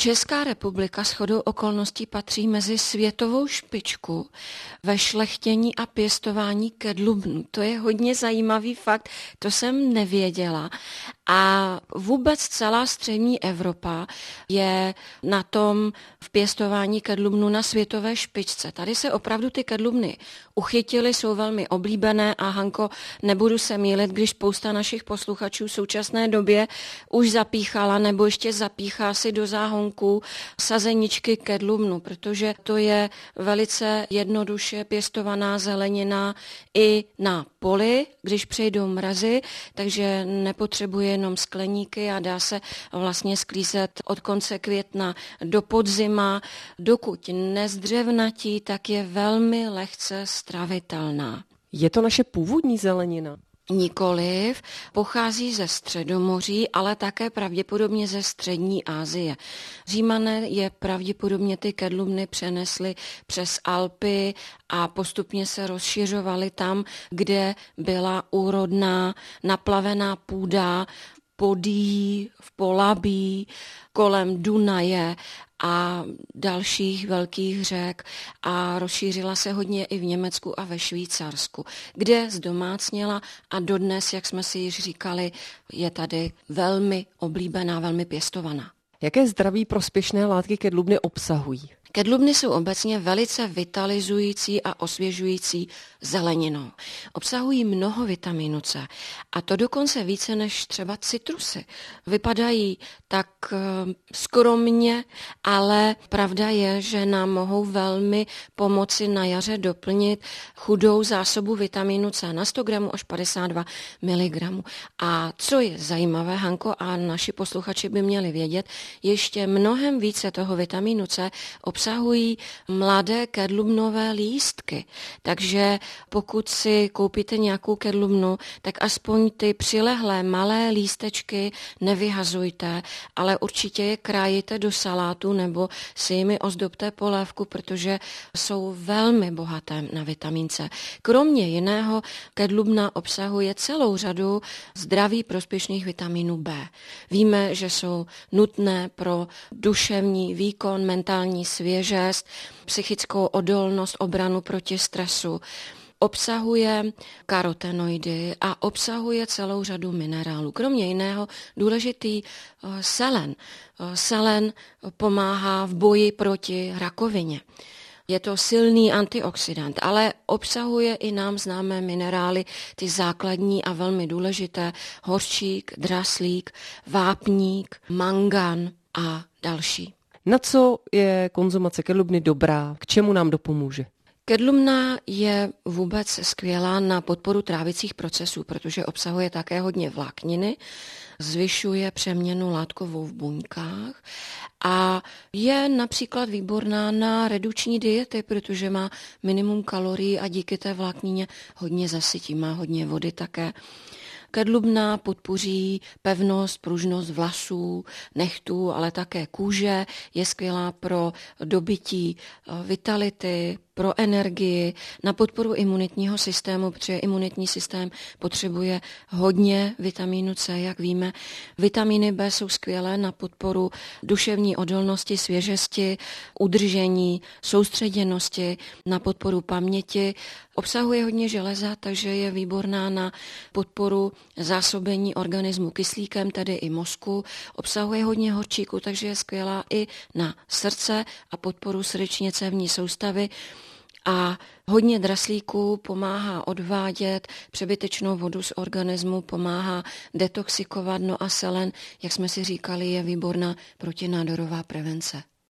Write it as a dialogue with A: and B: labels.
A: Česká republika s chodou okolností patří mezi světovou špičku ve šlechtění a pěstování kedlubnu. To je hodně zajímavý fakt, to jsem nevěděla. A vůbec celá střední Evropa je na tom v pěstování kedlubnu na světové špičce. Tady se opravdu ty kedlubny uchytily, jsou velmi oblíbené a Hanko, nebudu se mílit, když spousta našich posluchačů v současné době už zapíchala nebo ještě zapíchá si do záhonku sazeničky kedlubnu, protože to je velice jednoduše pěstovaná zelenina i na poli, když přejdou mrazy, takže nepotřebuje jenom skleníky a dá se vlastně sklízet od konce května do podzima. Dokud nezdřevnatí, tak je velmi lehce stravitelná.
B: Je to naše původní zelenina?
A: Nikoliv, pochází ze Středomoří, ale také pravděpodobně ze Střední Asie. Římané je pravděpodobně ty kedlubny přenesly přes Alpy a postupně se rozšiřovaly tam, kde byla úrodná naplavená půda, podí, v Polabí, kolem Dunaje a dalších velkých řek a rozšířila se hodně i v Německu a ve Švýcarsku, kde zdomácněla a dodnes, jak jsme si již říkali, je tady velmi oblíbená, velmi pěstovaná.
B: Jaké zdraví prospěšné látky kedlubny obsahují?
A: Kedlubny jsou obecně velice vitalizující a osvěžující zeleninou. Obsahují mnoho vitamínu C a to dokonce více než třeba citrusy. Vypadají tak eh, skromně, ale pravda je, že nám mohou velmi pomoci na jaře doplnit chudou zásobu vitamínu C na 100 gramů až 52 mg. A co je zajímavé, Hanko, a naši posluchači by měli vědět, ještě mnohem více toho vitamínu C obsahují mladé kedlubnové lístky. Takže pokud si koupíte nějakou kedlubnu, tak aspoň ty přilehlé malé lístečky nevyhazujte, ale určitě je krájíte do salátu nebo si jimi ozdobte polévku, protože jsou velmi bohaté na vitamin C. Kromě jiného kedlubna obsahuje celou řadu zdraví prospěšných vitaminů B. Víme, že jsou nutné pro duševní výkon, mentální svěžest, psychickou odolnost, obranu proti stresu obsahuje karotenoidy a obsahuje celou řadu minerálů. Kromě jiného důležitý eh, selen. Eh, selen pomáhá v boji proti rakovině. Je to silný antioxidant, ale obsahuje i nám známé minerály, ty základní a velmi důležité, horčík, draslík, vápník, mangan a další.
B: Na co je konzumace kedlubny dobrá? K čemu nám dopomůže?
A: Kedlumna je vůbec skvělá na podporu trávicích procesů, protože obsahuje také hodně vlákniny, zvyšuje přeměnu látkovou v buňkách a je například výborná na redukční diety, protože má minimum kalorií a díky té vláknině hodně zasytí, má hodně vody také. Kedlubna podpoří pevnost, pružnost vlasů, nechtů, ale také kůže. Je skvělá pro dobytí eh, vitality, pro energii, na podporu imunitního systému, protože imunitní systém potřebuje hodně vitamínu C, jak víme. Vitamíny B jsou skvělé na podporu duševní odolnosti, svěžesti, udržení, soustředěnosti, na podporu paměti. Obsahuje hodně železa, takže je výborná na podporu zásobení organismu kyslíkem, tedy i mozku. Obsahuje hodně horčíku, takže je skvělá i na srdce a podporu srdečně cévní soustavy a hodně draslíků pomáhá odvádět přebytečnou vodu z organismu, pomáhá detoxikovat, no a selen, jak jsme si říkali, je výborná protinádorová prevence.